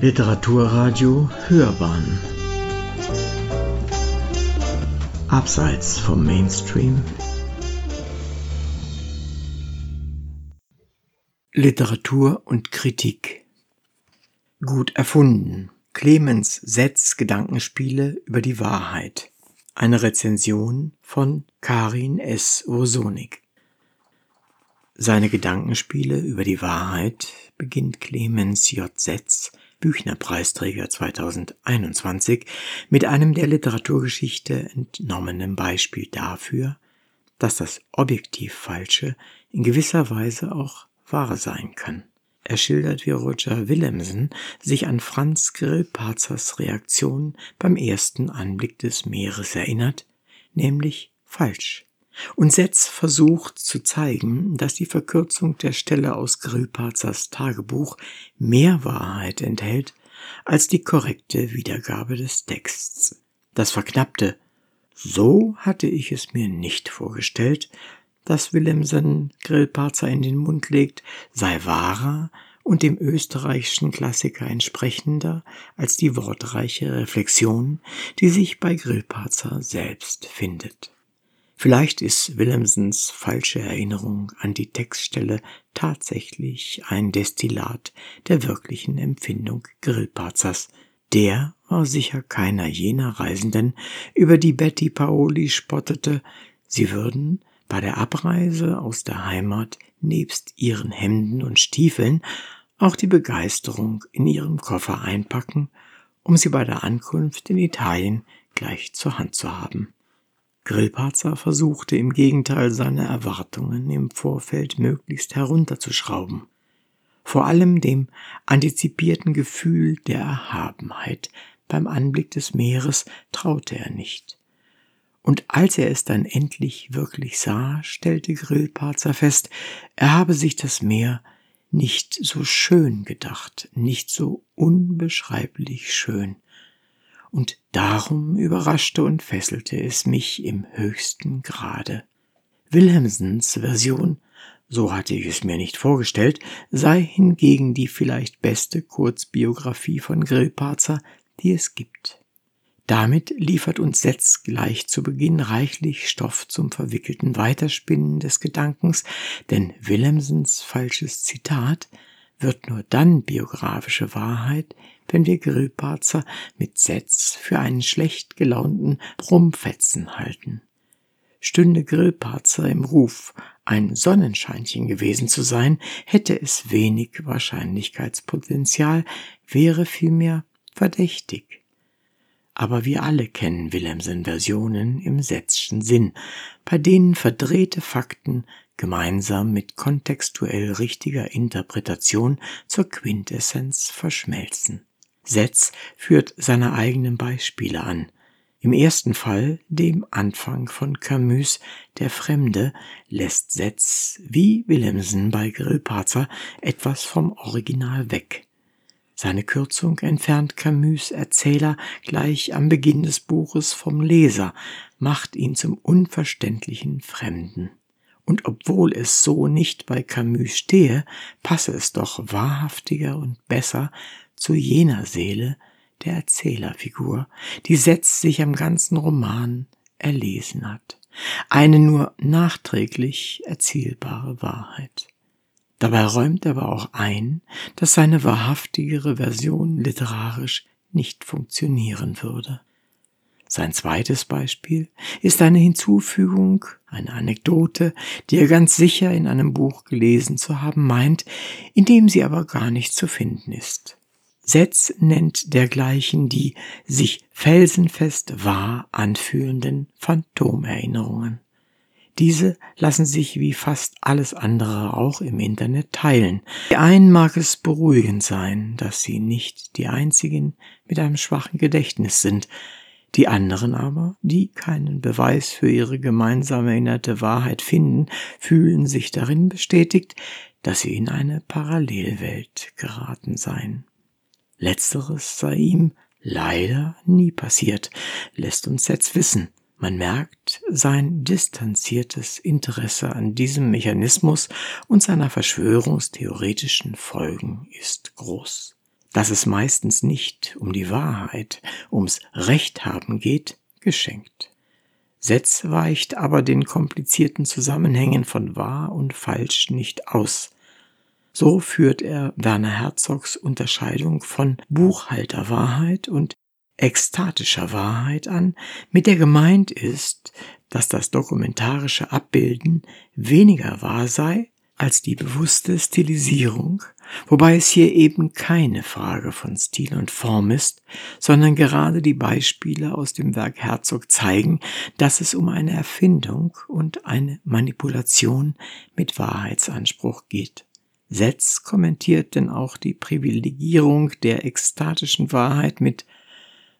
Literaturradio Hörbahn. Abseits vom Mainstream. Literatur und Kritik. Gut erfunden. Clemens Setz Gedankenspiele über die Wahrheit. Eine Rezension von Karin S. Ursonik Seine Gedankenspiele über die Wahrheit beginnt Clemens J. Setz Büchnerpreisträger 2021 mit einem der Literaturgeschichte entnommenen Beispiel dafür, dass das objektiv Falsche in gewisser Weise auch wahr sein kann. Er schildert, wie Roger Willemsen sich an Franz Grillparzers Reaktion beim ersten Anblick des Meeres erinnert, nämlich falsch und Setz versucht zu zeigen, dass die Verkürzung der Stelle aus Grillparzers Tagebuch mehr Wahrheit enthält als die korrekte Wiedergabe des Texts. Das verknappte So hatte ich es mir nicht vorgestellt, das Willemsen Grillparzer in den Mund legt, sei wahrer und dem österreichischen Klassiker entsprechender als die wortreiche Reflexion, die sich bei Grillparzer selbst findet. Vielleicht ist Willemsens falsche Erinnerung an die Textstelle tatsächlich ein Destillat der wirklichen Empfindung Grillparzers. Der war sicher keiner jener Reisenden, über die Betty Paoli spottete, sie würden bei der Abreise aus der Heimat nebst ihren Hemden und Stiefeln auch die Begeisterung in ihrem Koffer einpacken, um sie bei der Ankunft in Italien gleich zur Hand zu haben. Grillparzer versuchte im Gegenteil seine Erwartungen im Vorfeld möglichst herunterzuschrauben. Vor allem dem antizipierten Gefühl der Erhabenheit beim Anblick des Meeres traute er nicht. Und als er es dann endlich wirklich sah, stellte Grillparzer fest, er habe sich das Meer nicht so schön gedacht, nicht so unbeschreiblich schön und darum überraschte und fesselte es mich im höchsten Grade. Wilhelmsens Version, so hatte ich es mir nicht vorgestellt, sei hingegen die vielleicht beste Kurzbiografie von Grillparzer, die es gibt. Damit liefert uns Setz gleich zu Beginn reichlich Stoff zum verwickelten Weiterspinnen des Gedankens, denn Wilhelmsens falsches Zitat wird nur dann biografische Wahrheit, wenn wir Grillparzer mit Setz für einen schlecht gelaunten Brummfetzen halten. Stünde Grillparzer im Ruf, ein Sonnenscheinchen gewesen zu sein, hätte es wenig Wahrscheinlichkeitspotenzial, wäre vielmehr verdächtig. Aber wir alle kennen Willemsen Versionen im Setzschen Sinn, bei denen verdrehte Fakten gemeinsam mit kontextuell richtiger Interpretation zur Quintessenz verschmelzen. Setz führt seine eigenen Beispiele an. Im ersten Fall, dem Anfang von Camus, Der Fremde, lässt Setz, wie Willemsen bei Grillparzer, etwas vom Original weg. Seine Kürzung entfernt Camus Erzähler gleich am Beginn des Buches vom Leser, macht ihn zum unverständlichen Fremden. Und obwohl es so nicht bei Camus stehe, passe es doch wahrhaftiger und besser zu jener Seele der Erzählerfigur, die Setz sich am ganzen Roman erlesen hat. Eine nur nachträglich erzielbare Wahrheit. Dabei räumt er aber auch ein, dass seine wahrhaftigere Version literarisch nicht funktionieren würde. Sein zweites Beispiel ist eine Hinzufügung, eine Anekdote, die er ganz sicher in einem Buch gelesen zu haben meint, in dem sie aber gar nicht zu finden ist. Setz nennt dergleichen die sich felsenfest wahr anfühlenden Phantomerinnerungen. Diese lassen sich wie fast alles andere auch im Internet teilen. Die einen mag es beruhigend sein, dass sie nicht die einzigen mit einem schwachen Gedächtnis sind, die anderen aber, die keinen Beweis für ihre gemeinsam erinnerte Wahrheit finden, fühlen sich darin bestätigt, dass sie in eine Parallelwelt geraten seien. Letzteres sei ihm leider nie passiert, lässt uns jetzt wissen. Man merkt, sein distanziertes Interesse an diesem Mechanismus und seiner verschwörungstheoretischen Folgen ist groß. Dass es meistens nicht um die Wahrheit, ums Recht haben geht, geschenkt. Setz weicht aber den komplizierten Zusammenhängen von wahr und falsch nicht aus. So führt er Werner Herzogs Unterscheidung von Buchhalterwahrheit und ekstatischer Wahrheit an, mit der gemeint ist, dass das dokumentarische Abbilden weniger wahr sei als die bewusste Stilisierung, wobei es hier eben keine Frage von Stil und Form ist, sondern gerade die Beispiele aus dem Werk Herzog zeigen, dass es um eine Erfindung und eine Manipulation mit Wahrheitsanspruch geht. Setz kommentiert denn auch die Privilegierung der ekstatischen Wahrheit mit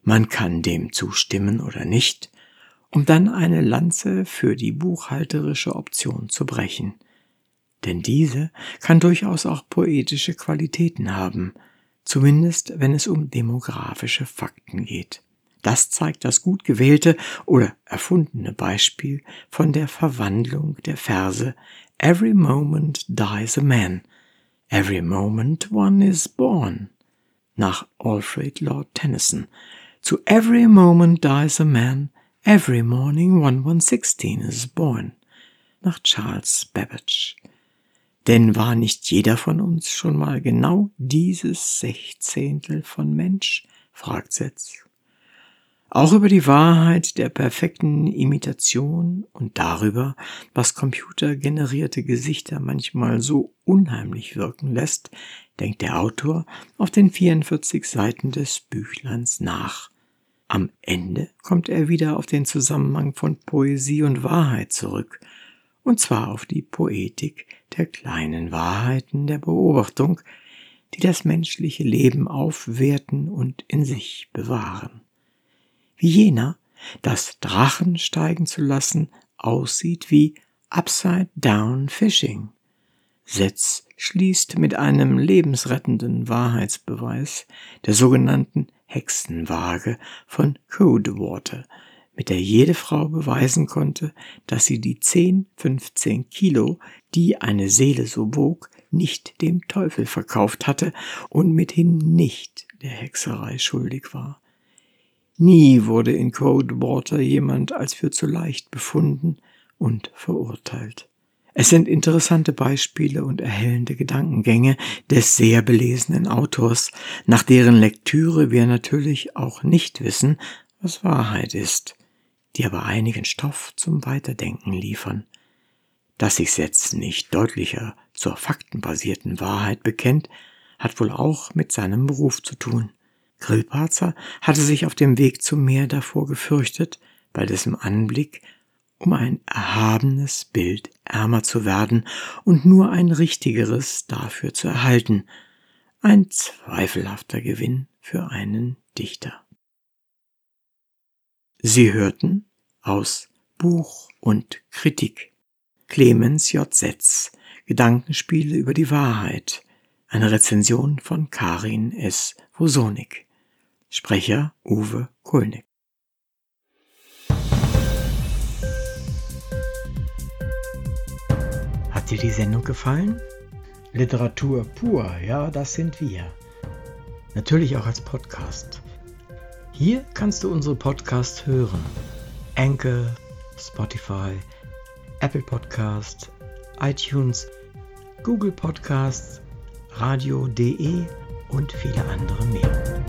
man kann dem zustimmen oder nicht, um dann eine Lanze für die buchhalterische Option zu brechen – denn diese kann durchaus auch poetische Qualitäten haben, zumindest wenn es um demografische Fakten geht. Das zeigt das gut gewählte oder erfundene Beispiel von der Verwandlung der Verse Every moment dies a man, every moment one is born nach Alfred Lord Tennyson zu Every moment dies a man, every morning one one sixteen is born nach Charles Babbage. Denn war nicht jeder von uns schon mal genau dieses Sechzehntel von Mensch? fragt Setz. Auch über die Wahrheit der perfekten Imitation und darüber, was computergenerierte Gesichter manchmal so unheimlich wirken lässt, denkt der Autor auf den 44 Seiten des Büchleins nach. Am Ende kommt er wieder auf den Zusammenhang von Poesie und Wahrheit zurück – und zwar auf die Poetik der kleinen Wahrheiten der Beobachtung, die das menschliche Leben aufwerten und in sich bewahren. Wie jener, das Drachen steigen zu lassen, aussieht wie Upside Down Fishing. Setz schließt mit einem lebensrettenden Wahrheitsbeweis der sogenannten Hexenwaage von Codewater, mit der jede Frau beweisen konnte, dass sie die 10, 15 Kilo, die eine Seele so wog, nicht dem Teufel verkauft hatte und mithin nicht der Hexerei schuldig war. Nie wurde in Codewater jemand als für zu leicht befunden und verurteilt. Es sind interessante Beispiele und erhellende Gedankengänge des sehr belesenen Autors, nach deren Lektüre wir natürlich auch nicht wissen, was Wahrheit ist die aber einigen Stoff zum Weiterdenken liefern. Dass sich Setz nicht deutlicher zur faktenbasierten Wahrheit bekennt, hat wohl auch mit seinem Beruf zu tun. Grillparzer hatte sich auf dem Weg zum Meer davor gefürchtet, bei dessen Anblick um ein erhabenes Bild ärmer zu werden und nur ein richtigeres dafür zu erhalten. Ein zweifelhafter Gewinn für einen Dichter. Sie hörten aus Buch und Kritik Clemens J. Setz Gedankenspiele über die Wahrheit eine Rezension von Karin S. Wosonik Sprecher Uwe Kulnig Hat dir die Sendung gefallen? Literatur pur, ja, das sind wir. Natürlich auch als Podcast. Hier kannst du unsere Podcasts hören. Anchor, Spotify, Apple Podcasts, iTunes, Google Podcasts, Radio.de und viele andere mehr.